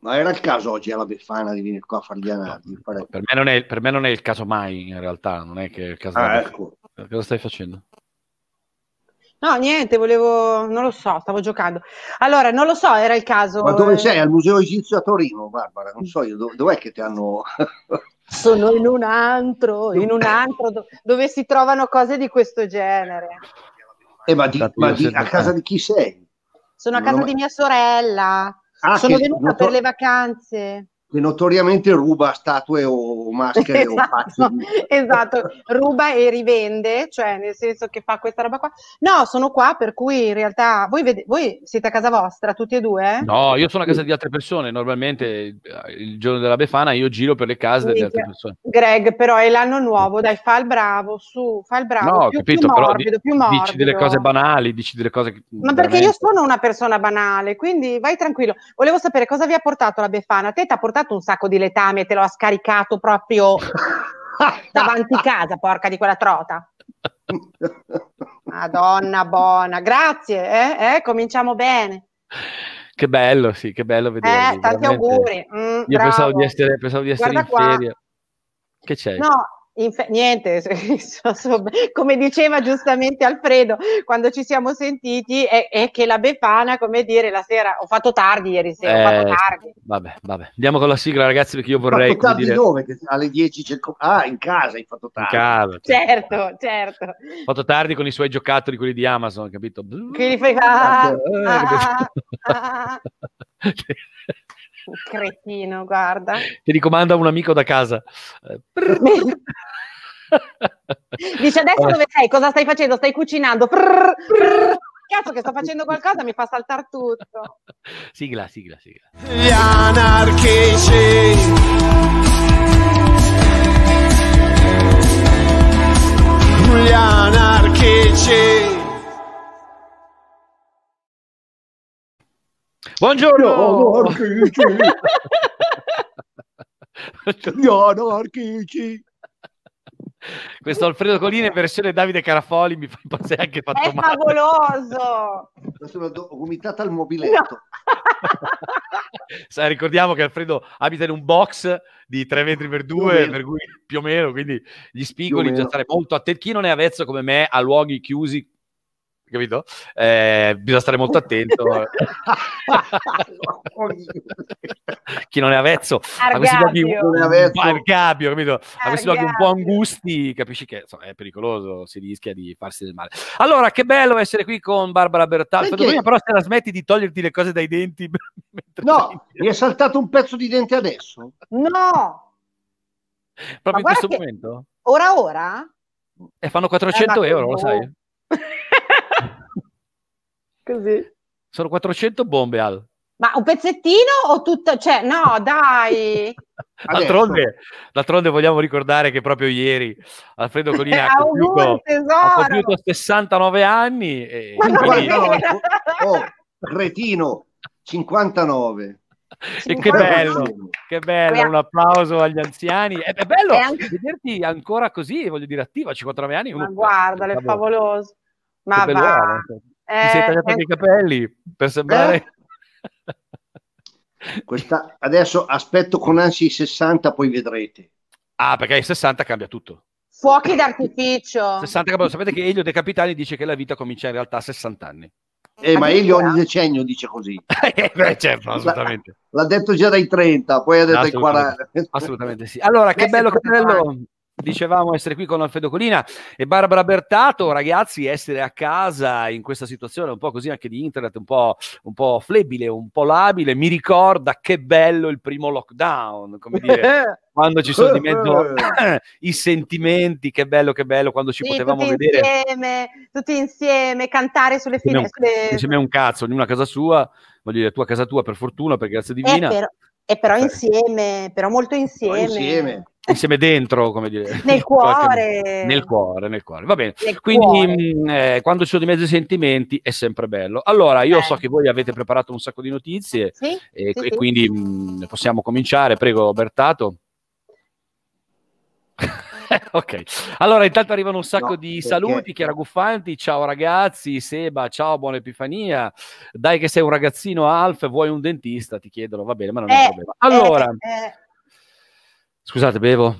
Ma era il caso oggi alla Befana di venire qua a fare gli anardi? Fare... Per, me non è, per me non è il caso mai, in realtà, non è che è il caso Ah, ecco. Cosa stai facendo? No, niente, volevo, non lo so, stavo giocando. Allora, non lo so, era il caso. Ma dove eh, sei? Al Museo Egizio a Torino, Barbara? Non so io, dov- dov'è che ti hanno... Sono in un antro, in un antro do- dove si trovano cose di questo genere. Eh, ma di- ma di- a casa di chi sei? Sono a casa di mai- mia sorella. Ah, Sono venuta per le vacanze. Che notoriamente ruba statue o maschere o. Esatto, di- esatto, ruba e rivende, cioè nel senso che fa questa roba qua. No, sono qua, per cui in realtà voi, vede- voi siete a casa vostra, tutti e due? No, io sono a casa di altre persone. Normalmente eh, il giorno della Befana io giro per le case di altre persone. Greg, però è l'anno nuovo, dai, fa il bravo, su, fa il bravo, No, più, capito, più però morbido, di- più morbido. dici delle cose banali, dici delle cose che Ma perché io sono una persona banale, quindi vai tranquillo. Volevo sapere cosa vi ha portato la Befana. A te ti ha portato un sacco di letame e te lo ha scaricato proprio davanti casa, porca di quella trota. Madonna buona, grazie, eh? Eh, cominciamo bene. Che bello, sì, che bello vedervi. Eh, tanti auguri. Mm, Io pensavo di essere, pensavo di essere in qua. ferie. Che c'è? No, in fe- niente, so- so- come diceva giustamente Alfredo quando ci siamo sentiti, è, è che la Befana, come dire, la sera, ho fatto tardi ieri sera, ho fatto Eh, tardi. Vabbè, vabbè. Andiamo con la sigla, ragazzi, perché io vorrei tardi dire, dove? Che alle 10 c'è il co- Ah, in casa hai fatto in tardi. casa. Certo, certo. Ho fatto tardi con i suoi giocattoli, quelli di Amazon, capito? Che fai ah, Eh, ah, ah. Cretino, guarda. Ti ricomanda un amico da casa. Dice adesso dove sei? Cosa stai facendo? Stai cucinando? Prrr, prrr. Cazzo che sto facendo qualcosa, mi fa saltare tutto. sigla, sigla, sigla. Gli anarchici. Gli anarchici. Buongiorno! Anarchici! Gli anarchici! Questo Alfredo Colini in versione Davide Carafoli mi fa impazzire anche fatto È male. favoloso. Ho vomitato al mobiletto. Sai, ricordiamo che Alfredo abita in un box di 3 metri per Più o 2, meno. per cui più o meno, quindi gli spigoli bisogna meno. stare molto attenti. Chi non è avvezzo come me a luoghi chiusi, capito? Eh, bisogna stare molto attento. Chi non è avvezzo a questi luoghi Argabbio. Non è avvezzo. Argabbio, capito? A questi luoghi un po' angusti, capisci che insomma, è pericoloso, si rischia di farsi del male. Allora, che bello essere qui con Barbara Bertaldo. Perché? Però se la smetti di toglierti le cose dai denti No, mi è saltato un pezzo di dente adesso. No, proprio Ma in questo momento? ora ora? E fanno 400 Eh, euro, lo sai? Così. Sono 400 bombe al. Ma un pezzettino o tutto? Cioè, no, dai. D'altronde, d'altronde vogliamo ricordare che proprio ieri Alfredo Colina ha Auguri, compiuto, ha compiuto 69 anni e Ma quindi- è. 59. Oh, cretino, 59. e che bello, che bello, un applauso agli anziani. È, è bello E anche- vederti ancora così, voglio dire, attiva, a 59 anni. Ma uno- guardalo, è favoloso. Ma va. uomo. Ti Eh, sei tagliato anche i capelli per sembrare... Questa- adesso aspetto con ansia i 60, poi vedrete. ah, perché ai 60 cambia tutto. Fuochi d'artificio. 60 cambia- Sapete che Elio De Capitani dice che la vita comincia in realtà a 60 anni. Eh, ma Addirittura? ogni decennio dice così. Eh, beh, certo, assolutamente. L'ha detto già dai 30, poi ha detto ai 40. Assolutamente sì. Allora, che bello, che bello. Dicevamo essere qui con Alfredo Colina e Barbara Bertato, ragazzi, essere a casa in questa situazione un po' così anche di internet, un po', un po' flebile, un po' labile, mi ricorda che bello il primo lockdown, come dire, quando ci sono di mezzo i sentimenti, che bello, che bello, quando ci Sì, potevamo tutti vedere. insieme, tutti insieme, cantare sulle finestre. insieme a un cazzo, ognuno a casa sua, voglio dire, tu a casa tua per fortuna, per grazia divina, però, e però Ok. insieme, però molto insieme. insieme. insieme dentro, come dire. Nel cuore. Nel cuore, nel cuore. Va bene. Nel Quindi mh, eh, quando ci sono di mezzo i sentimenti è sempre bello. Allora, io Eh. so che voi avete preparato un sacco di notizie Sì? e, Sì, e sì. quindi mh, possiamo cominciare. Prego, Bertato. ok, allora intanto arrivano un sacco No, di perché- saluti, Chiara Guffanti, ciao ragazzi, Seba, ciao, buona Epifania, dai che sei un ragazzino Alf, vuoi un dentista? Ti chiedono, va bene, ma non è un Eh, problema. Allora, eh, eh. scusate, bevo?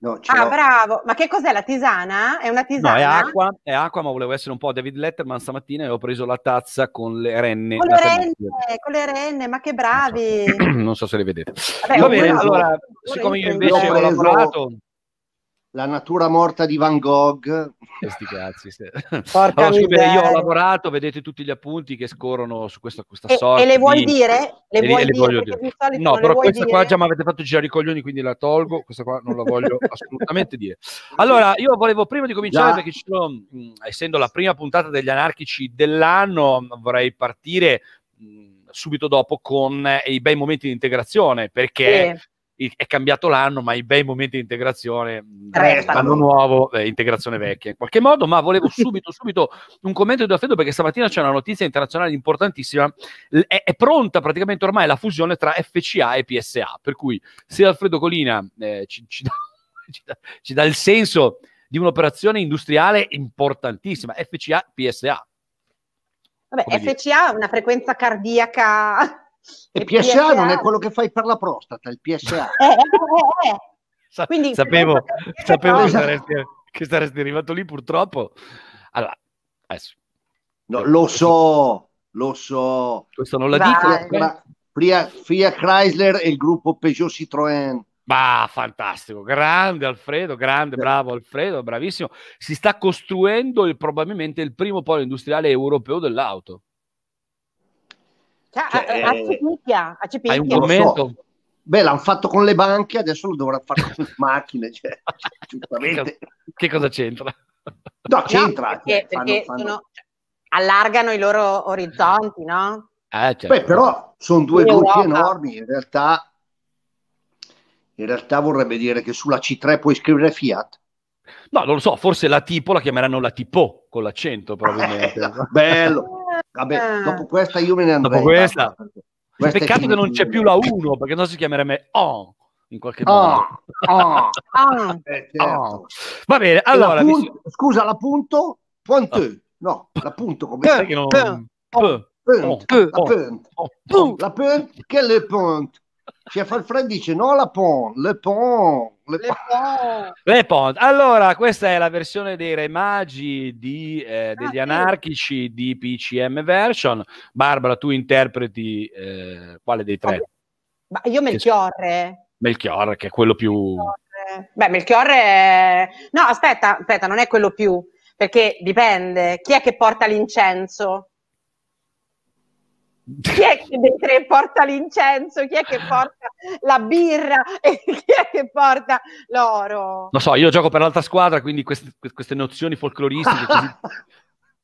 No, ce Ah, l'ho. bravo. Ma che cos'è la tisana? È una No, tisana? è acqua, è acqua, ma volevo essere un po' David Letterman stamattina e ho preso la tazza con le renne. Con le renne, con le renne, ma che bravi. Non so se le vedete. Vabbè, Va bene, allora, ora siccome io invece ho lavorato... La natura morta di Van Gogh. E sti cazzi. Porca Allora, io ho lavorato, vedete tutti gli appunti che scorrono su questa, questa E, sorta e le vuoi di- dire? Le e vuoi e le dire? dire. No, però questa qua dire. già mi avete fatto girare i coglioni, quindi la tolgo. Questa qua non la voglio assolutamente dire. Allora, io volevo prima di cominciare, Già. perché ci sono, mh, essendo la prima puntata degli anarchici dell'anno, vorrei partire mh, subito dopo con eh, i bei momenti di integrazione, perché Sì. È cambiato l'anno, ma i bei momenti di integrazione, mh, Restano. anno nuovo, eh, integrazione vecchia in qualche modo, ma volevo subito, subito un commento di Alfredo perché stamattina c'è una notizia internazionale importantissima, è, è pronta praticamente ormai la fusione tra FCA e PSA, per cui se Alfredo Colina eh, ci, ci dà, ci dà- ci dà il senso di un'operazione industriale importantissima, FCA PSA. Vabbè, come. FCA ha una frequenza cardiaca. E PSA non è quello che fai per la prostata, il PSA. Eh, eh, eh, eh. Sa- Quindi, sapevo, sapevo che saresti, che saresti arrivato lì purtroppo. Allora, adesso, No, lo so, lo so. questo non la dico, Fiat, Fiat Chrysler e il gruppo Peugeot Citroën. Ma fantastico, grande Alfredo, grande, bravo Alfredo, bravissimo. Si sta costruendo il- probabilmente il primo polo industriale europeo dell'auto. Cioè, Cioè, a- eh, a Cipicchia, a Cipicchia. Hai un lo so. commento? Beh, l'hanno fatto con le banche, adesso lo dovranno fare con le macchine. Cioè, giustamente. Che cosa c'entra? No, No, c'entra. perché, cioè, fanno- perché fanno- sono- cioè, allargano i loro orizzonti, no? Eh, certo. Beh, però sono due In gruppi Europa. enormi. In realtà, in realtà vorrebbe dire che sulla C3 puoi scrivere Fiat. No, non lo so, forse la tipo la chiameranno la tipo con l'accento probabilmente. Eh, bello. Vabbè, Ah. dopo questa io me ne andrei. Dopo questa? questa Peccato che non c'è più la 1, perché non si chiamerebbe on in qualche modo. Ah, ah, Ah, eh, certo. Oh. Va bene, allora, la vi- punt- scusa, l'appunto? Pointeux. No, l'appunto come sai che non... Pum. Pum. Punt. Oh, La oh, punt. oh, oh. La punt, che le punt? Chef Alfred dice no la pont, le pont, le le pont. po- Le Pont. Allora, questa è la versione dei Re Magi di, eh, degli Ah, anarchici di PCM version. Barbara, tu interpreti eh, quale dei tre? Ma io Melchiorre. Melchior, che è quello più... Melchiorre. Beh, Melchiorre è... No, aspetta, aspetta, non è quello più, perché dipende. Chi è che porta l'incenso? Chi è che porta l'incenso? Chi è che porta la birra? E chi è che porta l'oro? Non so, io gioco per l'altra squadra, quindi queste, queste nozioni folcloristiche così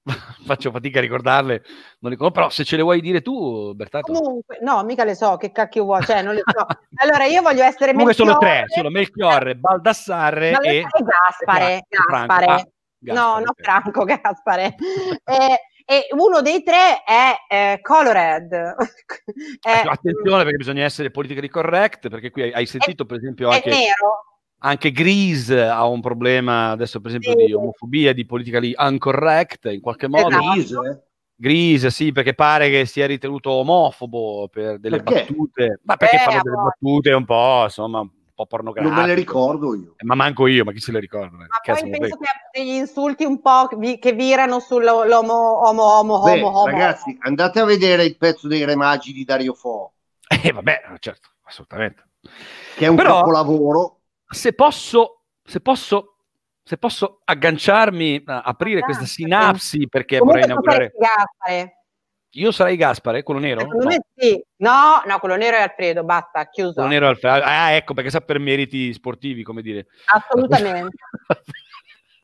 faccio fatica a ricordarle. Conosco, però se ce le vuoi dire tu, Bertato. Comunque, no, mica le so, che cacchio vuoi, cioè non le so. Allora io voglio essere Comunque sono tre, Melchiorre. sono Melchiorre, Baldassarre e... Gaspare. Gaspare. Ah, no, Gaspare, no, ok. Franco Gaspare. e, e uno dei tre è eh, Colored. è, Attenzione perché bisogna essere politically correct, perché qui hai, hai sentito per esempio è anche, nero. anche Grease ha un problema adesso per esempio Sì. di omofobia, di politically incorrect in qualche modo. Esatto. Grise, eh? Grease, sì, perché pare che sia ritenuto omofobo per delle Perché? battute, ma perché Eh, fanno a delle battute un po', insomma, po' pornografiche. Non me le ricordo io. Eh, Ma manco io, ma chi se le ricorda? Ma Cazzo, poi penso che abbia degli insulti un po' vi- che virano sull'omo omo omo Beh, omo omo. ragazzi, andate a vedere il pezzo dei Re Magi di Dario Fo, Eh, vabbè, certo, assolutamente. che è un Però- capolavoro. se posso, se posso, se posso agganciarmi, a aprire Ah, questa sinapsi perché vorrei inaugurare. saresti Gaspare. Io sarei Gaspare, quello nero? Secondo No, me sì. No, no, quello nero è Alfredo, basta, chiuso. quello nero è Alfredo. Ah, ecco, perché sa per meriti sportivi, come dire. Assolutamente.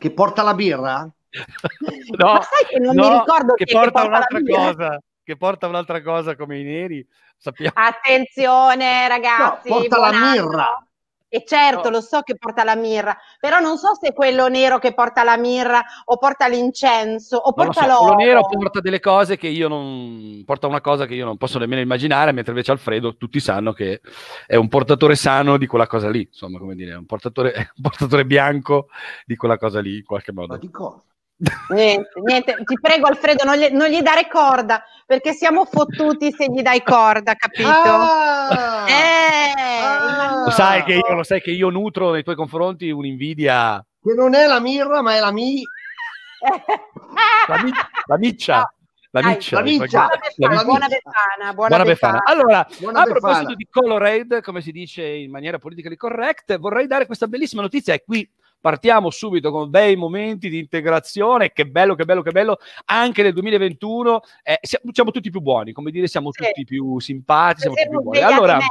Che porta la birra? no, Ma sai che non no, mi ricordo che che porta porta la un'altra birra? cosa, che porta un'altra cosa come i neri. Sappiamo. Attenzione ragazzi, No, porta la mirra. E certo, No. lo so che porta la mirra, però non so se è quello nero che porta la mirra o porta l'incenso o Non lo porta so, quello l'oro. nero porta delle cose che io non porta una cosa che io non posso nemmeno immaginare, mentre invece Alfredo tutti sanno che è un portatore sano di quella cosa lì, insomma, come dire, è un portatore, un portatore bianco di quella cosa lì in qualche Ma modo. di cosa? Niente, niente, ti prego Alfredo, non gli, non gli dare corda, perché siamo fottuti se gli dai corda, capito? Ah! Eh, Ah! Lo sai che io, lo sai che io nutro nei tuoi confronti un'invidia, Che non è la mirra, ma è la mi. la, mi- la miccia, la Dai, miccia, la nei miccia. Buona la buona miccia. befana, buona, Buona befana. Befana. Allora, Buona a Befana. proposito di Colorade, come si dice in maniera politically correct, vorrei dare questa bellissima notizia e qui partiamo subito con bei momenti di integrazione, che bello, che bello, che bello, anche nel 2021 eh, siamo, siamo tutti più buoni, come dire, siamo Sì. tutti più simpatici, siamo tutti più buoni. Allora, meglio.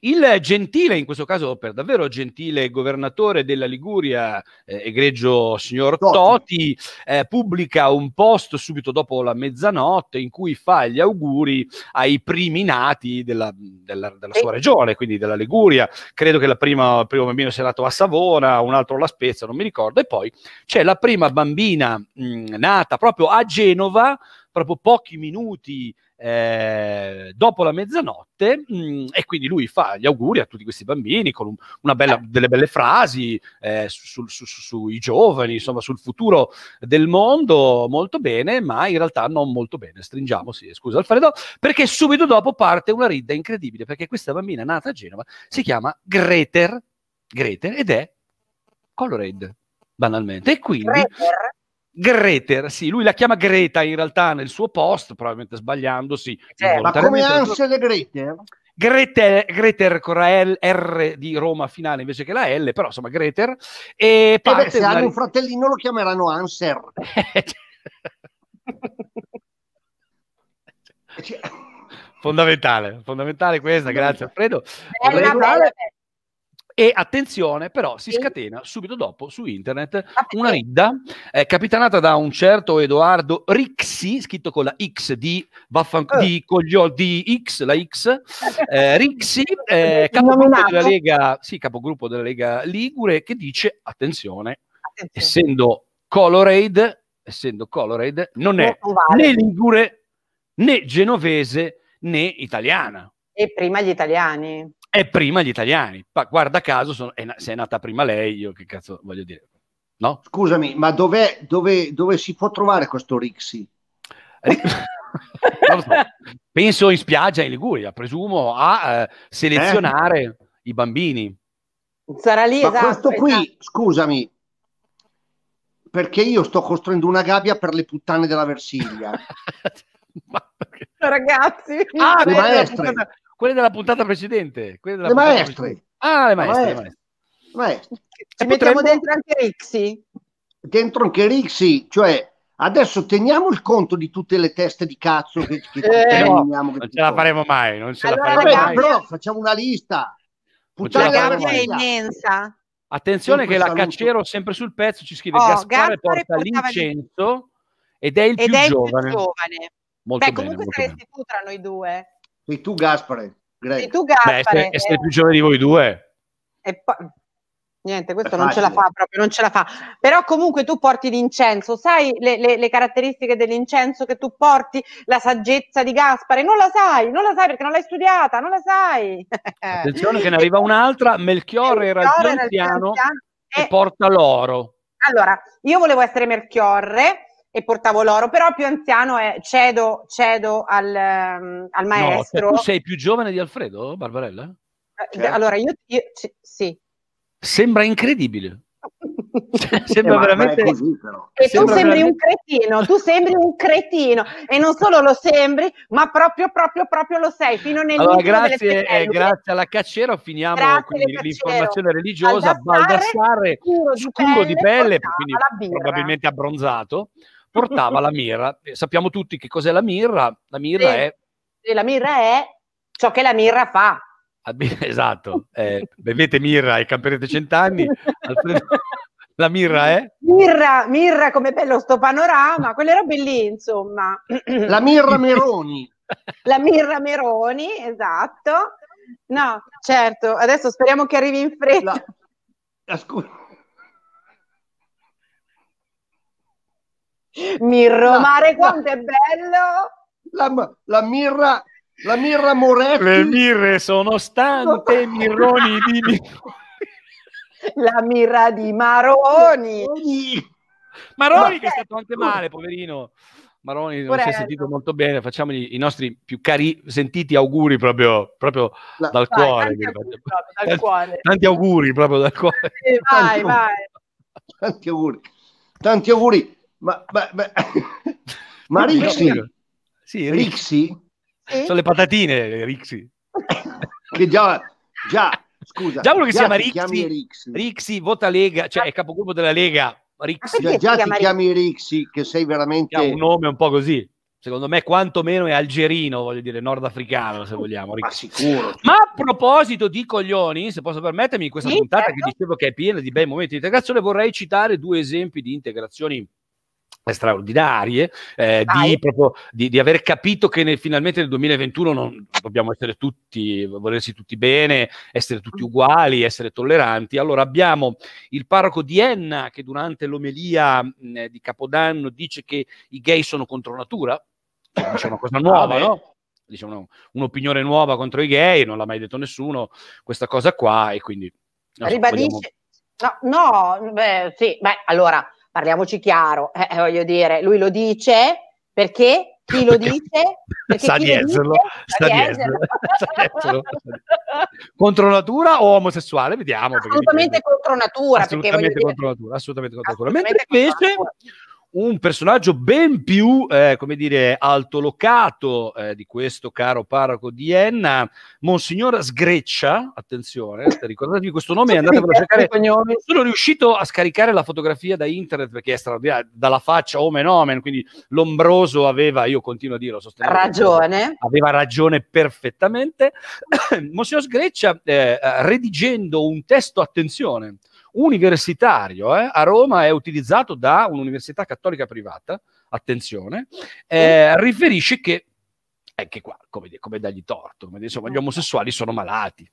Il gentile, in questo caso per davvero gentile governatore della Liguria, eh, egregio signor Toti. Eh, pubblica un post subito dopo la mezzanotte in cui fa gli auguri ai primi nati della, della- della sua regione, quindi della Liguria. Credo che la prima, il primo bambino sia nato a Savona, un altro alla Spezia, non mi ricordo. E poi c'è la prima bambina mh, nata proprio a Genova, proprio pochi minuti eh, dopo la mezzanotte mh, e quindi lui fa gli auguri a tutti questi bambini con un- una bella- delle belle frasi eh, su- su- su- sui giovani, insomma sul futuro del mondo molto bene, ma in realtà non molto bene. Stringiamo, sì, scusa Alfredo, perché subito dopo parte una ridda incredibile, perché questa bambina nata a Genova si chiama Greter, Greter ed è Colorade, banalmente. E quindi... Greter? Greter, sì, lui la chiama Greta in realtà nel suo post, probabilmente sbagliandosi. Certo. Ma come involontariamente. Ansel e Gretel? Greter, Greter con la L- R di Roma finale invece che la L, però insomma Greter. E Eh beh, se una- hanno un fratellino lo chiameranno Anser. Cioè, fondamentale, fondamentale questa, grazie Alfredo. Vorrei- bella, bella. E attenzione, però si scatena subito dopo su internet Ah, una ridda eh, capitanata da un certo Edoardo Rixi, scritto con la X di, vaffan- Eh. di coglio di X, la X, eh, Rixi, eh, capogruppo della Lega, sì, capogruppo della Lega Ligure, che dice, attenzione, Attenzione. essendo Colorade, essendo Colorade, non è né Ligure, né genovese, né italiana. E prima gli italiani. È prima gli italiani. Ma guarda caso, sono- è na- se è nata prima lei, io che cazzo voglio dire. No? Scusami, ma dov'è, dove, dove si può trovare questo Rixi? Ri- Non lo so. Penso in spiaggia in Liguria, presumo, a eh, selezionare i bambini. Sarà lì, Ma esatto. questo qui, esatto. scusami, perché io sto costruendo una gabbia per le puttane della Versilia. Ma perché? Ragazzi. Ah, maestre. Quelle della puntata precedente. quelle della Le puntata maestre. precedente. Ah, le maestre. le maestre. maestre. Ci E mettiamo potremmo- dentro anche Rixi? dentro anche Rixi, cioè adesso teniamo il conto di tutte le teste di cazzo che, che Eh, no, che Non ti ce la faremo mai. Non ce Allora, la faremo ragazzi, mai. però facciamo una lista. Ce la gabbia è immensa. Attenzione Sempre che la. Caccero sempre sul pezzo ci scrive Oh, Gaspare Gaspare porta portava l'incenso ed è il Ed più è il giovane. più giovane. Molto Beh, bene, comunque saresti bene. tu tra noi due. Sei tu Gaspare. Sei Greg. tu Beh, Gaspare. essere, essere più giovane di voi due. E poi... Niente, questo non ce la fa proprio, non ce la fa. Però comunque tu porti l'incenso, sai le, le- le caratteristiche dell'incenso che tu porti, la saggezza di Gaspare? Non la sai, non la sai perché non l'hai studiata, non la sai. Attenzione che ne arriva un'altra. Melchiorre era il anziano e e- porta l'oro. Allora, io volevo essere Melchiorre e portavo l'oro, però più anziano è cedo, cedo al, ehm, al No, cioè, maestro. tu sei più giovane di Alfredo, Barbarella? Eh, Certo. Allora, io, io- ci- sì. Sembra incredibile. Eh, Sembra è veramente... così, però. E tu Sembra sembri un veramente- cretino, tu sembri un cretino e non solo lo sembri, ma proprio, proprio, proprio lo sei, fino nell'ultimo Allora, grazie, eh, grazie alla Caccero finiamo Grazie, l'informazione religiosa. Baldassare, Baldassare, scuro di scuro di pelle, pelle, portava quindi probabilmente abbronzato, portava la mirra. Eh, Sappiamo tutti che cos'è la mirra. La mirra Sì. è E la mirra è ciò che la mirra fa. Abbi- Esatto, eh, bevete mirra e camperete cent'anni. Alfredo, la mirra è? Mirra, mirra, come bello sto panorama, quelle robe lì, insomma. La Mirra Meroni. la mirra Meroni, esatto. No, certo, adesso speriamo che arrivi in fretta. La- ah, Mirro No, Mare, no. quanto è bello! la, la mirra, la mirra Moretti. Le mirre sono stante, mirroni di mi- La mirra di Maroni. Maroni Ma- che è stato anche male, poverino. Maroni non si è sentito molto bene, facciamogli i nostri più cari sentiti auguri proprio, proprio La- dal Vai, cuore. tanti auguri proprio, dal Tanti- cuore. Tanti auguri proprio dal cuore. Sì, vai, Tanti vai. Tanti auguri. Tanti auguri. Ma, ma, ma, ma Rixi, Sì, Rixi. Sì? Sono le patatine, Rixi. che già, già, scusa, Già uno che si chiama Rixi. Rixi. Rixi vota Lega, cioè è capogruppo della Lega. Rixi Già, già ti chiama chiami Rixi, che sei veramente... ha un nome un po' così. Secondo me, quantomeno è algerino, voglio dire, nordafricano, se vogliamo. Ma sicuro. Ma a proposito di coglioni, se posso permettermi, in questa Sì, puntata certo. che dicevo che è piena di bei momenti di integrazione, vorrei citare due esempi di integrazioni straordinarie, eh, di, proprio, di, di aver capito che nel- finalmente nel 2021 non dobbiamo essere tutti, volersi tutti bene, essere tutti uguali, essere tolleranti. Allora abbiamo il parroco di Enna che durante l'omelia mh, di Capodanno dice che i gay sono contro natura, dice una cosa nuova, Vabbè. no? Dice una- un'opinione nuova contro i gay, non l'ha mai detto nessuno questa cosa qua e quindi... so, vogliamo- Ribadisce. No, no, beh, sì, beh, allora parliamoci chiaro, eh, eh, voglio dire, lui lo dice perché chi lo dice? Sa di lo esserlo, sa di esserlo. Contro natura o omosessuale? Vediamo. Assolutamente contro natura, assolutamente dire, contro natura, assolutamente contro natura. Mentre invece natura. Un personaggio ben più, eh, come dire, altolocato eh, di questo caro parroco di Enna, Monsignor Sgreccia, attenzione, ricordatevi questo nome e andatevelo a cercare. Sono riuscito a scaricare la fotografia da internet perché è straordinaria, dalla faccia omen omen, quindi l'ombroso aveva, io continuo a dirlo, Ragione. aveva ragione perfettamente. Monsignor Sgreccia, eh, redigendo un testo, attenzione, universitario eh, a Roma, è utilizzato da un'università cattolica privata, attenzione, eh, riferisce che, anche qua, come, come dargli torto, come insomma, gli omosessuali sono malati.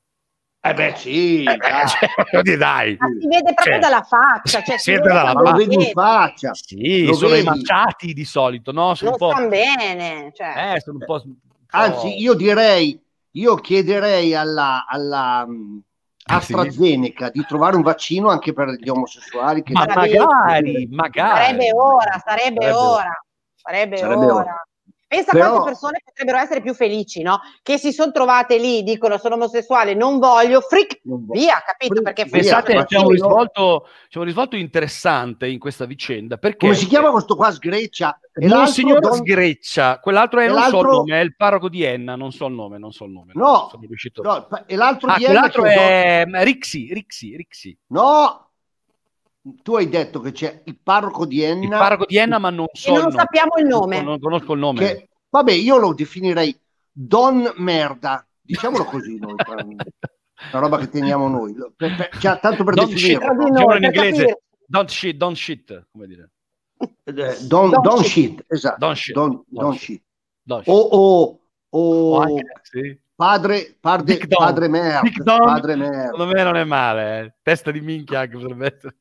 Eh beh, sì, Eh, dai. cioè, dai. Ma si vede proprio Cioè, dalla faccia, cioè, si si vede dalla lo vedi in faccia. Sì, Lo sono vedi? emaciati di solito, no? Sono Non un po'... stanno bene, cioè. Eh, sono un po'... Anzi, io direi, io chiederei alla, alla sì? AstraZeneca di trovare un vaccino anche per gli omosessuali. Che Ma magari, magari. Sarebbe ora, sarebbe, Sarebbe ora. Sarebbe, Sarebbe ora. ora. Pensa Però- quante persone potrebbero essere più felici, no? Che si sono trovate lì, dicono sono omosessuale, non voglio, fric, Non vo- via, capito? Fric, Perché. Pensate, ma c'è un, risvolto, c'è un risvolto interessante in questa vicenda. Perché Come si chiama questo qua? Sgreccia? E Monsignor l'altro Don- Sgreccia, quell'altro è, e non so il l'altro- nome, è il parroco di Enna, non so il nome, non so il nome. No, non sono riuscito. no, e l'altro Ah, di Enna quell'altro che è mm, Rixi, Rixi, Rixi. No, tu hai detto che c'è il parroco di Il Enna. parroco di Enna, ma non E so il non sappiamo il nome. Non conosco il nome. che, vabbè, io lo definirei Don Merda. Diciamolo così noi, una roba che teniamo noi. Per- per- cioè, tanto per Don't shit. definirlo. Diciamolo noi, in inglese. Don't shit, don't shit, come dire. Eh, Don, Don't don shit. shit, esatto. Don't shit. Don, Don't don shit. shit. Don't shit. O, o, o O anche- sì. padre, padre, padre merda. Padre merda. Secondo me non è male, eh. testa di minchia anche potrebbe essere.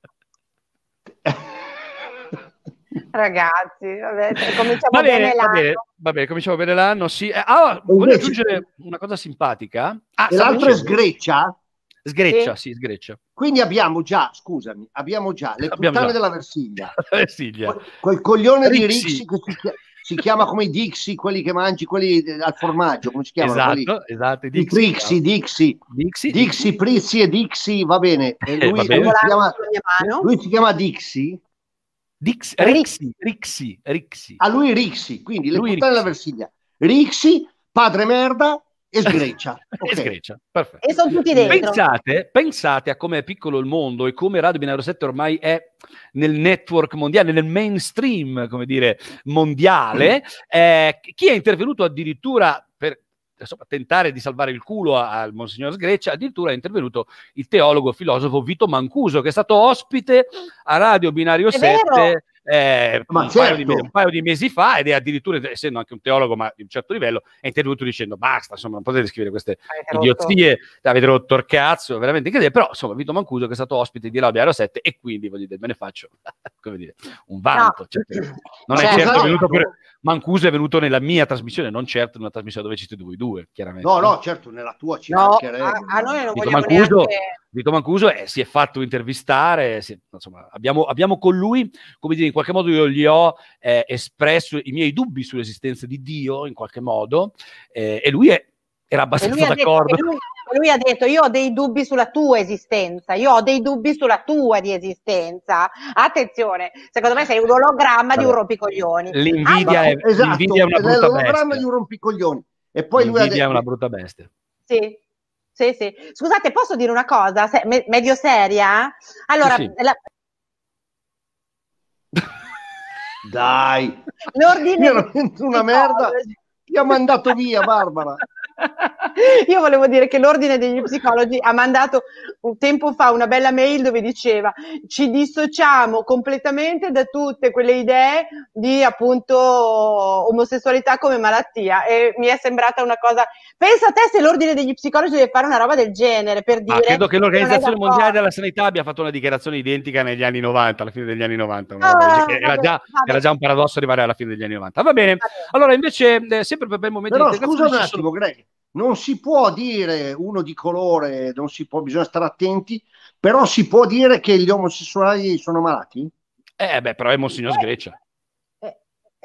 Ragazzi, vabbè, cominciamo Va bene, bene va l'anno. bene, va bene, cominciamo bene l'anno. Sì. Eh, ah, voglio aggiungere una cosa simpatica. Ah, E l'altro è dicendo- sgreccia. Sgreccia, sì, sgreccia. Quindi abbiamo già, scusami, abbiamo già le Abbiamo puttane già. della Versilia. Eh, Silvia. Quel, quel coglione di Rixi. Rixi che si, si chiama come i Dixi, quelli che mangi, quelli al formaggio, come si chiamano? Quelli- Esatto, esatto. i I Dixie. Trixi, Dixi, Dixie, Dixi, Prizzi e Dixi, va bene. E Eh, lui, va bene. lui si chiama, lui si chiama Dixi, Dix- Rixi, Rixi, Rixi. a lui Rixi, quindi le Lui puttane della Rixi. Versilia. Rixi, padre merda e sgreccia. Ok. E sgreccia, perfetto. E sono tutti dentro. Pensate, pensate a come è piccolo il mondo e come Radio Binario 7 ormai è nel network mondiale, nel mainstream, come dire, mondiale. Eh, chi è intervenuto addirittura per insomma, tentare di salvare il culo al Monsignor Sgreccia, addirittura è intervenuto il teologo filosofo Vito Mancuso, che è stato ospite a Radio Binario È 7 vero. Eh, un, paio di, certo. un paio di mesi fa ed è addirittura, essendo anche un teologo ma di un certo livello, è intervenuto dicendo basta, insomma, non potete scrivere queste Avete rotto. idiozie, avete rotto il cazzo, veramente incredibile, però insomma Vito Mancuso che è stato ospite di Laudia 7 e quindi voglio dire, me ne faccio come dire, un vanto. No. cioè, non è Certo. certo venuto per... Mancuso è venuto nella mia trasmissione, non certo in una trasmissione dove siete voi due, chiaramente. No, no, certo, nella tua ci No, a, a noi non Vito vogliamo Mancuso, neanche... Vito Mancuso eh, si è fatto intervistare, si- insomma, abbiamo, abbiamo con lui, come dire, in qualche modo io gli ho eh, espresso i miei dubbi sull'esistenza di Dio, in qualche modo, eh, e lui è- era E lui, abbastanza detto, d'accordo. e lui- lui ha detto: Io ho dei dubbi sulla tua esistenza, io ho dei dubbi sulla tua di esistenza. Attenzione, secondo me sei un ologramma di un rompicoglioni. L'invidia, Ma- è, esatto, l'invidia è una brutta l'ologramma bestia. di un rompicoglioni. E poi lui ha L'invidia è detto, una brutta bestia. Sì. Sì, sì. Scusate, posso dire una cosa Se- me- medio seria? Allora, Sì, sì. la- dai, l'ordine veramente una merda. Ti ha mandato via, Barbara. Io volevo dire che l'ordine degli psicologi ha mandato un tempo fa una bella mail dove diceva ci dissociamo completamente da tutte quelle idee di appunto omosessualità come malattia. E mi è sembrata una cosa pensa a te se l'ordine degli psicologi deve fare una roba del genere per Ma dire credo che l'Organizzazione Mondiale della Sanità abbia fatto una dichiarazione identica negli anni 90, alla fine degli anni 90. una Ah, era, già, era già un paradosso arrivare alla fine degli anni 90. Va bene, allora invece, eh, sempre per il momento Però di scusa un attimo, Greg, non si può dire uno di colore, non si può, bisogna stare attenti, però si può dire che gli omosessuali sono malati? Eh, beh, però è Monsignor Sgreccia.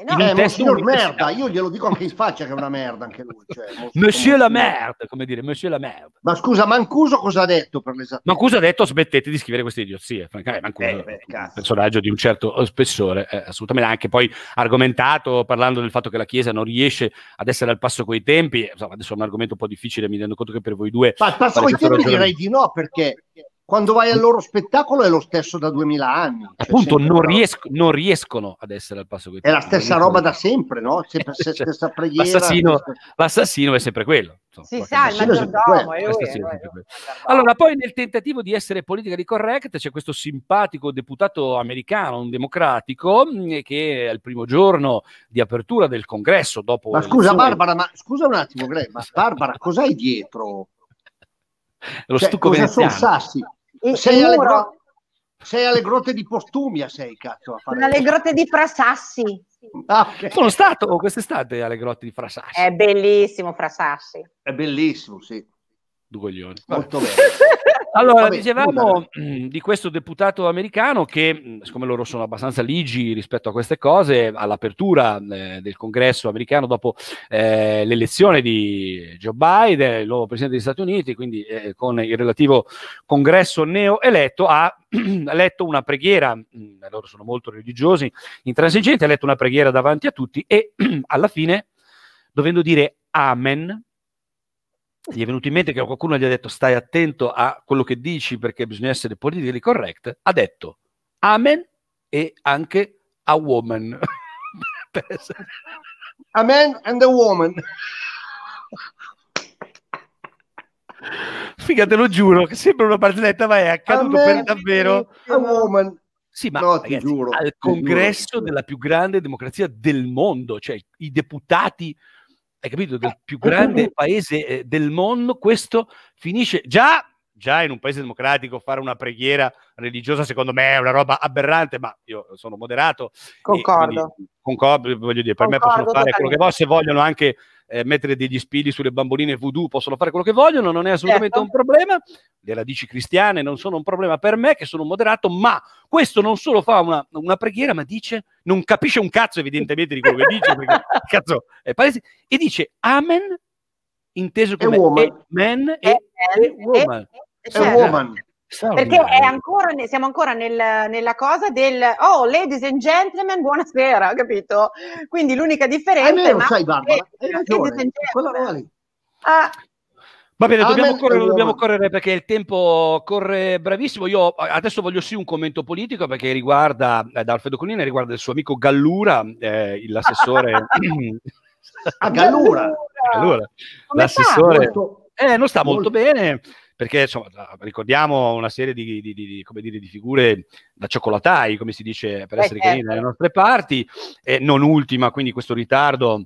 Eh, eh, no, Eh, Monsignor universitario. merda, io glielo dico anche in faccia che è una merda anche lui. cioè, Monsieur la merde, come dire, Monsieur la merde. Ma scusa, Mancuso cosa ha detto per l'esattezza? Mancuso ha detto smettete di scrivere queste idiozie. Francamente, Mancuso Eh, è beh, un personaggio di un certo spessore, eh, assolutamente anche poi argomentato parlando del fatto che la Chiesa non riesce ad essere al passo coi tempi. Insomma, adesso è un argomento un po' difficile, mi rendo conto che per voi due Ma passo Fare coi tempi ragionamento. direi di no, perché quando vai al loro spettacolo è lo stesso da 2000 anni. Cioè, appunto non, una- riesc- non riescono ad essere al passo coi È tempi. la stessa roba da sempre, no? Sempre Cioè, stessa preghiera. l'assassino, stessa- l'assassino è sempre quello. insomma, si qualche sa, il è maggiordomo. è sì, è quello. è lui. Allora, poi nel tentativo di essere politically correct c'è questo simpatico deputato americano, un democratico, mh, che al primo giorno di apertura del congresso, dopo Ma scusa Barbara, ma scusa un attimo, Greg, ma Barbara, cos'hai dietro? lo Cioè, stucco cosa sono veneziano. sassi? Il- Sei il alle, muro, gro- sei alle grotte di Postumia, sei cazzo a fare una le grotte di Frasassi. Ah, ok. Sono stato quest'estate alle grotte di Frasassi, È bellissimo Frasassi. È bellissimo, sì, due coglioni. Molto bello. Allora, Vabbè, dicevamo mh, di questo deputato americano che, mh, siccome loro sono abbastanza ligi rispetto a queste cose, all'apertura eh, del congresso americano dopo eh, l'elezione di Joe Biden, il nuovo presidente degli Stati Uniti, quindi eh, con il relativo congresso neoeletto, ha letto una preghiera, mh, loro sono molto religiosi, intransigenti, ha letto una preghiera davanti a tutti e alla fine, dovendo dire Amen, gli è venuto in mente che qualcuno gli ha detto stai attento a quello che dici perché bisogna essere politically correct, ha detto amen e anche a woman. Per essere- A man and a woman. Figa, te lo giuro, che sembra una barzelletta, ma è accaduto A per davvero. A woman. Sì, ma No, ragazzi, giuro, al congresso giuro. della più grande democrazia del mondo, cioè i deputati, hai capito, del più grande paese eh, del mondo, questo finisce già, già in un paese democratico fare una preghiera religiosa secondo me è una roba aberrante, ma io sono moderato. Concordo. quindi concordo, voglio dire, per me Concordo possono fare quello che totalmente. vogliono, se vogliono anche eh, mettere degli spilli sulle bamboline voodoo, possono fare quello che vogliono, non è assolutamente Certo. un problema. Le radici cristiane non sono un problema per me, che sono moderato, ma questo non solo fa una, una preghiera, ma dice, non capisce un cazzo evidentemente di quello che dice, perché cazzo è palese, e dice amen, inteso come woman. amen e, Eh, e eh, woman. A certo. woman. Perché è ancora, ne- siamo ancora nel- nella cosa del oh, ladies and gentlemen, buonasera, capito? Quindi l'unica È differenza vero, ma- sai Barbara, eh, ragione. ladies and Quella gentlemen. roba lì. Ah, Va bene, dobbiamo correre, dobbiamo correre perché il tempo corre bravissimo. Io adesso voglio sì un commento politico perché riguarda, eh, da Alfredo Colina, riguarda il suo amico Gallura, eh, l'assessore. A Gallura. Gallura, l'assessore. Eh, non sta molto Molto. bene perché insomma, ricordiamo una serie di, di, di, come dire, di figure da cioccolatai, come si dice per Eh, essere carini certo. dalle nostre parti, e non ultima, quindi questo ritardo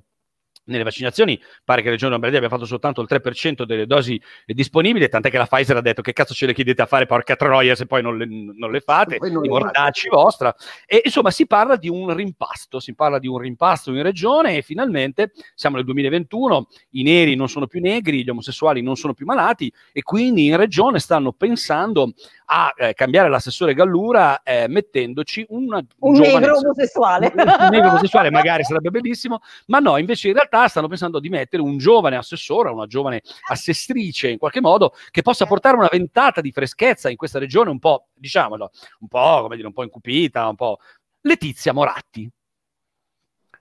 nelle vaccinazioni, pare che la Regione Lombardia abbia fatto soltanto il 3% delle dosi disponibili, tant'è che la Pfizer ha detto che cazzo ce le chiedete a fare, porca troia, se poi non le, non le fate, non i mortacci vostra. E insomma si parla di un rimpasto, si parla di un rimpasto in regione e finalmente siamo nel 2021, i neri non sono più negri, gli omosessuali non sono più malati e quindi in regione stanno pensando a eh, cambiare l'assessore Gallura eh, mettendoci una, Un giovane- negro omosessuale. un negro omosessuale magari sarebbe bellissimo, ma no, invece in realtà stanno pensando di mettere un giovane assessore, una giovane assestrice in qualche modo, che possa portare una ventata di freschezza in questa regione un po', diciamolo, un po', come dire, un po' incupita, un po'... Letizia Moratti.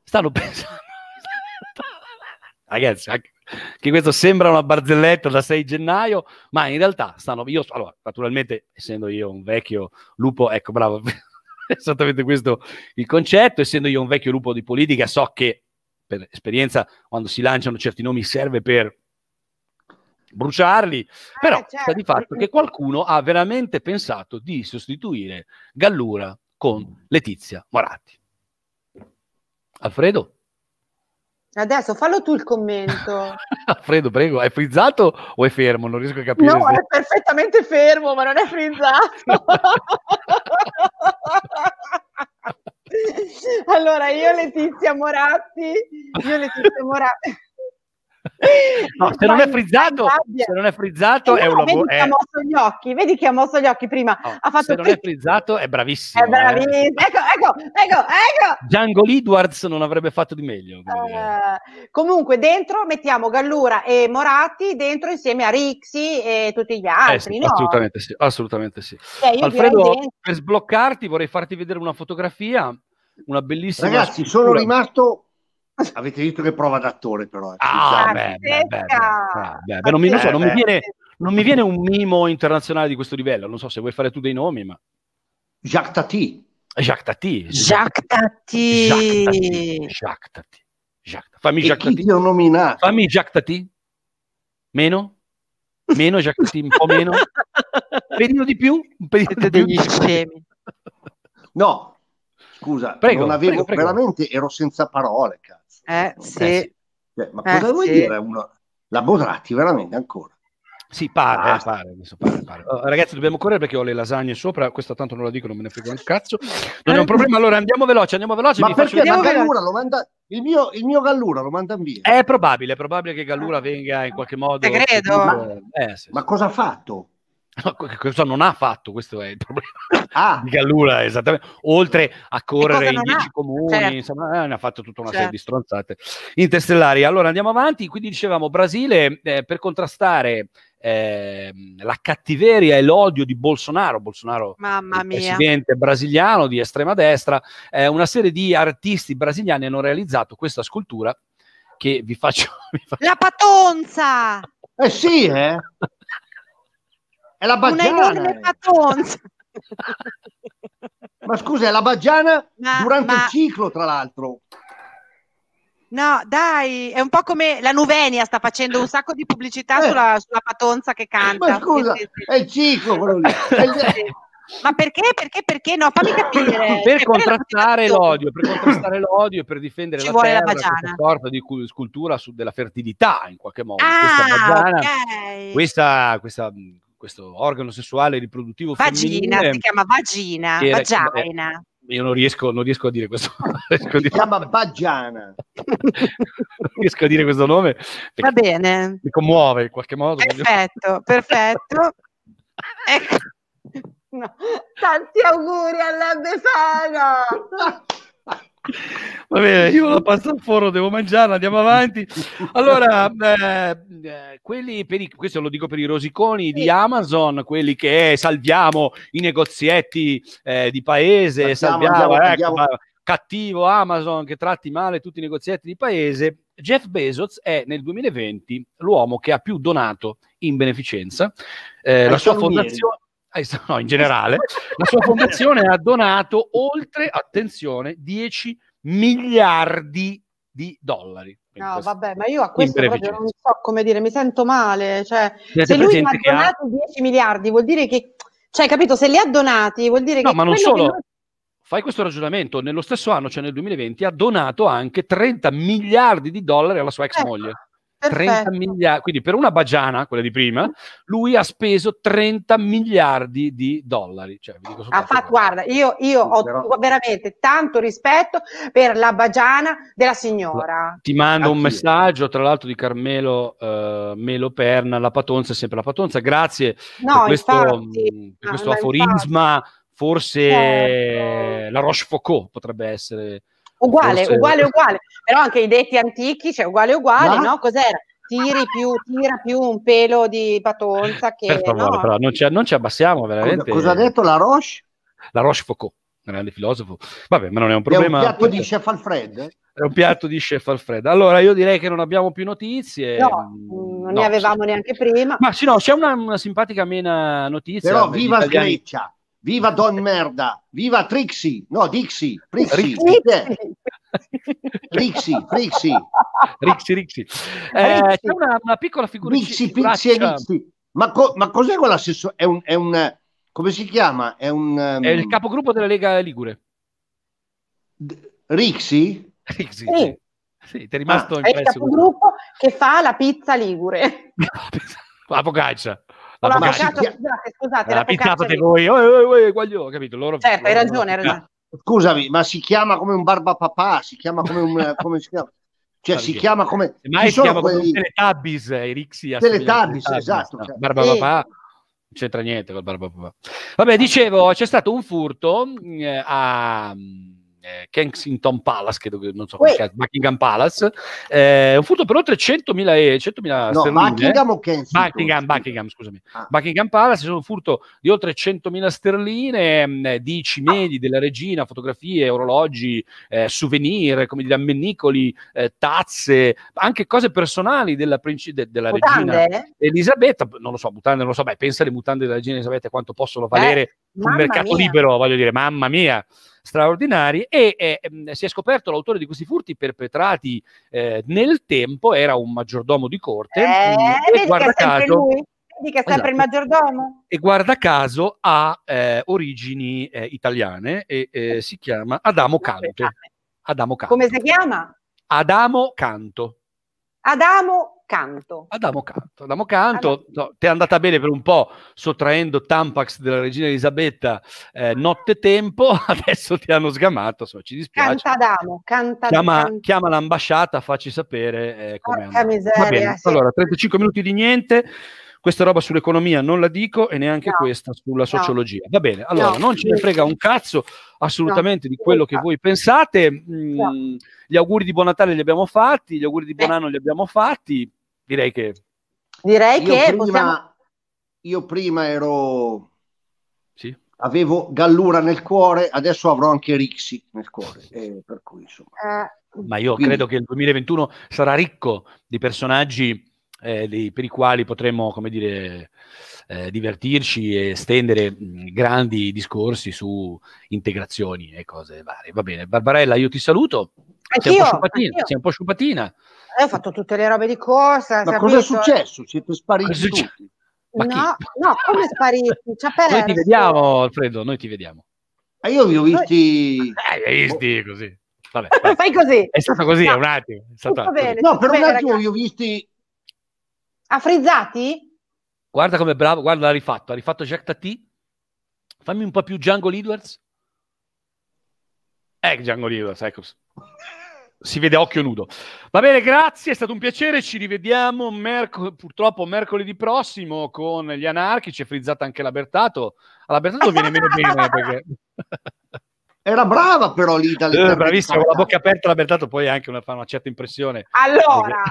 Stanno pensando... Ragazzi, anche, che questo sembra una barzelletta da 6 gennaio, ma in realtà stanno... Io, allora, naturalmente, essendo io un vecchio lupo, ecco, bravo, esattamente questo il concetto, essendo io un vecchio lupo di politica, so che per esperienza quando si lanciano certi nomi serve per bruciarli, però certo. sta di fatto che qualcuno ha veramente pensato di sostituire Gallura con Letizia Moratti. Alfredo? Adesso fallo tu il commento. Alfredo, prego, è frizzato o è fermo? Non riesco a capire. No, se- è perfettamente fermo, ma non è frizzato. allora, io Letizia Moratti, io Letizia Moratti. No, se non è frizzato, se non è frizzato Eh è no, un lavoro. Vedi che è- ha mosso gli occhi, vedi che ha mosso gli occhi prima. no, ha fatto se non è frizzato è bravissimo. È bravissimo. eh. Ecco, ecco, ecco, ecco. Django Edwards non avrebbe fatto di meglio. Eh, comunque dentro mettiamo Gallura e Moratti dentro insieme a Rixi e tutti gli Eh altri, sì, no? assolutamente sì, assolutamente sì. Io Alfredo, per sbloccarti vorrei farti vedere una fotografia, una bellissima Ragazzi, scultura. sono rimasto. Avete visto che prova d'attore, però. eh. Ah, Ah, beh, non mi, non so, non mi Pazzesca. viene, non mi viene un mimo internazionale di questo livello. Non so se vuoi fare tu dei nomi, ma Jacques Tati. Jacques Tati. Jacques Jacques Tati. Tati. Jacques Tati. Jacques- Fammi E Jacques Tati. ti ho nominato? Fammi Jacques Tati. Meno? Meno Jacques Tati, un po' meno? Un pelino di più? Un pelino di più? degli scemi. No, scusa, Prego, non avevo prego, prego. veramente, ero senza parole, cazzo. Eh, Eh, sì. Cioè, ma Eh, cosa vuoi sì. dire? Uno- La Botratti, veramente ancora. Sì, pare, eh, Basta. pare, adesso pare, pare. Oh, ragazzi, dobbiamo correre perché ho le lasagne sopra. Questa tanto non la dico, non me ne frega un cazzo. Non è un problema. Allora andiamo veloce, andiamo veloce. Ma perché ma Andiamo Gallura lo manda, il mio, il mio Gallura lo manda via. È probabile, è probabile che Gallura venga in qualche modo. Te credo. Eh, sì, Ma sì. cosa ha fatto? No, Cosa non ha fatto? Questo è il problema Ah, di Gallura, esattamente. Oltre a correre in non dieci ha? comuni, Certo. insomma, eh, ne ha fatto tutta una serie Certo. di stronzate interstellari. Allora andiamo avanti. Quindi dicevamo Brasile eh, per contrastare ehm, la cattiveria e l'odio di Bolsonaro. Bolsonaro Mamma mia. presidente brasiliano di estrema destra, eh, una serie di artisti brasiliani hanno realizzato questa scultura che vi faccio. vi faccio- La patonza! eh sì, eh? È la Una baggiana. enorme eh. patonza! Ma scusa, è la baggiana Ma- durante ma- il ciclo, tra l'altro. No, dai, è un po' come la Nuvenia sta facendo un sacco di pubblicità Eh. sulla, sulla patonza che canta. Ma scusa, Sì, sì, sì. è il ciclo quello lì. Ma perché? Perché? Perché? No, fammi capire. per Cioè, contrastare la l'odio, per contrastare l'odio e per difendere Ci la vuole la terra, bagiana. questa sorta di cu- scultura su della fertilità in qualche modo. Ah, questa bagiana, ok. questa- questa, questo organo sessuale riproduttivo Vagina, femminile, si chiama vagina, vagina. Io non riesco, non riesco a dire questo a Si dire- chiama baggiana. non riesco a dire questo nome Va bene, mi commuove in qualche modo. perfetto, perfetto. Ecco. No. Tanti auguri alla Befana! Va bene, io la pasta al forno devo mangiarla, andiamo avanti. Allora, eh, eh, quelli per i, questo lo dico per i rosiconi di. Amazon, quelli che eh, salviamo i negozietti eh, di paese, Salviamo, salviamo, andiamo, ecco, cattivo Amazon che tratti male tutti i negozietti di paese. Jeff Bezos è nel 2020 l'uomo che ha più donato in beneficenza. Eh, la sua fondazione, no, in generale, la sua fondazione ha donato oltre, attenzione, 10 miliardi di dollari. No, vabbè, ma io a questo proprio non so come dire, mi sento male. Cioè, se lui ha che ha- donato 10 miliardi, vuol dire che, cioè, capito, se li ha donati, vuol dire No, che ma non solo. Fai questo ragionamento, nello stesso anno, cioè nel 2020, ha donato anche 30 miliardi di dollari alla sua ex Ecco, moglie. 30 perfetto. miliardi, quindi per una bagiana, quella di prima, lui ha speso 30 miliardi di dollari. Cioè, vi dico Ha soltanto fatto, guarda, io, io ho Però- veramente tanto rispetto per la bagiana della signora. Ti mando un messaggio, tra l'altro, di Carmelo eh, Melo Perna, la Patonza è sempre la Patonza. Grazie No, per questo, infatti, mh, per questo ma aforisma. Forse Certo. la Rochefoucauld potrebbe essere. Uguale, forse- uguale, uguale. Però anche i detti antichi, cioè uguale, uguale, Ma- no? Cos'era? Tiri più, tira più un pelo di patonza che... Per favore, no? però non ci, non ci abbassiamo Cosa, veramente. cosa ha detto la Roche? La Rochefoucauld, grande filosofo. Vabbè, ma non è un È un problema. piatto di chef Alfred? È un piatto di chef Alfredo. Allora, io direi che non abbiamo più notizie. No, Mm, non no, ne avevamo sì. neanche prima. Ma sì, no, c'è una, una simpatica mena notizia. Però viva italiani- Sgreccia, viva Don Merda, viva Trixie, no Dixie, Trixie, Rixi. Rixi, Rixi. Eh, Rixi. c'è una, una piccola figura Pixie, Pixie e Rixie. Ma, co- ma cos'è quella sesso- È un, è un, come si chiama? È un... um, È il capogruppo della Lega Ligure. d- Rixie? Rixi, Sì. sì. Ti è rimasto È il impresso. capogruppo che fa la pizza ligure. La focaccia. Con La la Ma focaccia. si focaccia, chia- scusate, scusate, La la pizza focaccia fate ligure. voi. Oh, oh, oh, guaglio, capito? Loro, Certo, hai ragione, hai ragione. Scusami, ma si chiama come un barbapapà, si chiama come un... come si chiama? Cioè Ma si chiama come... Ci si sono chiama come quelli... un Teletubbies, eh, i Rixi. Teletubbies, esatto, No, cioè. Barba Sì. papà, non c'entra niente col barba papà. Vabbè, dicevo, c'è stato un furto eh, a eh, Kensington Palace, credo che non so come cazzo, Buckingham Palace, eh, un furto per oltre 100.000 e- 100.000 No, sterline. Buckingham o Kensington? Buckingham, Buckingham, scusami. Ah. Buckingham Palace, un furto di oltre 100.000 sterline mh, di cimeli della regina, fotografie, orologi, eh, souvenir, come dire, ammennicoli, eh, tazze, anche cose personali della, princi- de- della regina? Elisabetta. Non lo so, mutande, non lo so, beh, pensa alle mutande della regina Elisabetta quanto possono valere sul mercato mia. libero, voglio dire, mamma mia, straordinari. E eh, si è scoperto l'autore di questi furti perpetrati eh, nel tempo, era un maggiordomo di corte. Eh, mh, e guarda caso, lui? Vedi che è sempre il Esatto. maggiordomo? e guarda caso ha eh, origini eh, italiane e eh, si chiama Adamo Canto. Adamo Canto. Come si chiama? Adamo Canto. Adamo Canto. Adamo Canto. Adamo Canto, no, ti è andata bene per un po' sottraendo Tampax della regina Elisabetta eh, nottetempo, adesso ti hanno sgamato, insomma, ci dispiace. Canta Adamo, canta Chiama, canta- chiama l'ambasciata, facci sapere eh, come Porca miseria, Va bene, sì. allora 35 minuti di niente. Questa roba sull'economia non la dico e neanche No. questa sulla sociologia. Va bene, allora No. non ce ne frega un cazzo assolutamente No. di quello che voi pensate. Mm, No. Gli auguri di buon Natale li abbiamo fatti, gli auguri di buon anno li abbiamo fatti. Direi che Direi Io che prima, possiamo... io prima ero... sì. Avevo Gallura nel cuore, adesso avrò anche Rixi nel cuore. e per cui, insomma... eh, Ma io Quindi- credo che il 2021 sarà ricco di personaggi eh, dei- per i quali potremo, come dire, eh, divertirci e stendere mh, grandi discorsi su integrazioni e cose varie. Va bene, Barbarella, io ti saluto. Sei un Anch'io, po' sciupatina. anch'io. Sei un po' sciupatina. Eh, ho fatto tutte le robe di corsa. Ma cosa è successo? Siete spariti successo? tutti? Ma chi? No, no, come spariti? Ci ha perso. Noi ti vediamo, Alfredo, noi ti vediamo. Ah, io vi ho visti... Eh, hai visti così. Vabbè, Fai vai. così. È stato così, No, è un attimo. È stato bene. No, per un bene, attimo ragazzi. vi ho visti... Ha frizzati? Guarda come bravo, guarda l'ha rifatto, ha rifatto Jacques Tati. Fammi un po' più Django Edwards. Eh, Django Edwards, ecco. Si vede a occhio nudo. Va bene, grazie, è stato un piacere. Ci rivediamo merc- purtroppo mercoledì prossimo con gli anarchici. È frizzata anche la Bertato. Alla Bertato viene meno bene perché. Era brava però lì dalle Eh, bravissima, con la bocca aperta la Bertato poi anche una, fa una certa impressione. Allora,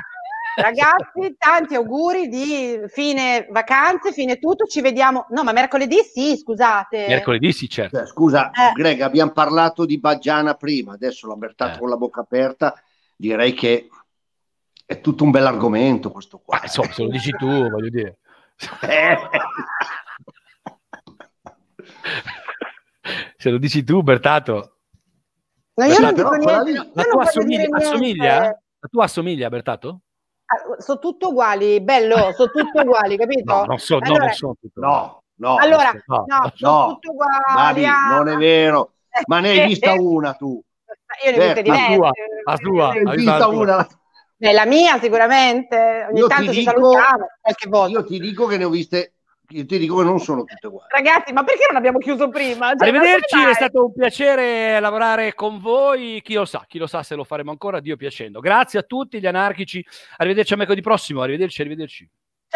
ragazzi, tanti auguri di fine vacanze, fine tutto. Ci vediamo. No, ma mercoledì sì, scusate. Mercoledì sì, certo. Cioè, scusa, Eh. Greg, abbiamo parlato di Baggiana prima, adesso l'ha Bertato Eh. con la bocca aperta, direi che è tutto un bell'argomento questo qua. Ma insomma, se lo dici tu, voglio dire. Eh. Se lo dici tu, Bertato, No, io non dico niente. la tua assomiglia, a Bertato? Ah, sono tutte uguali, bello, sono tutte uguali, capito? No, non so, no, Allora- non sono tutto. No, no, Allora, no, no, sono no. tutte uguali. Babi, ah. non è vero. Ma ne hai vista una tu? Io ne ho viste ma diverse. tua, la tua. Ne hai Hai vista la una? Beh, la mia sicuramente, ogni Io tanto ci dico- salutiamo qualche volta. Io ti dico che ne ho viste, io ti dico che non sono tutte uguali. Ragazzi, ma perché non abbiamo chiuso prima? Cioè, Arrivederci, è stato un piacere lavorare con voi. Chi lo sa, chi lo sa se lo faremo ancora, Dio piacendo. Grazie a tutti gli anarchici. Arrivederci a mercoledì prossimo. Arrivederci, arrivederci.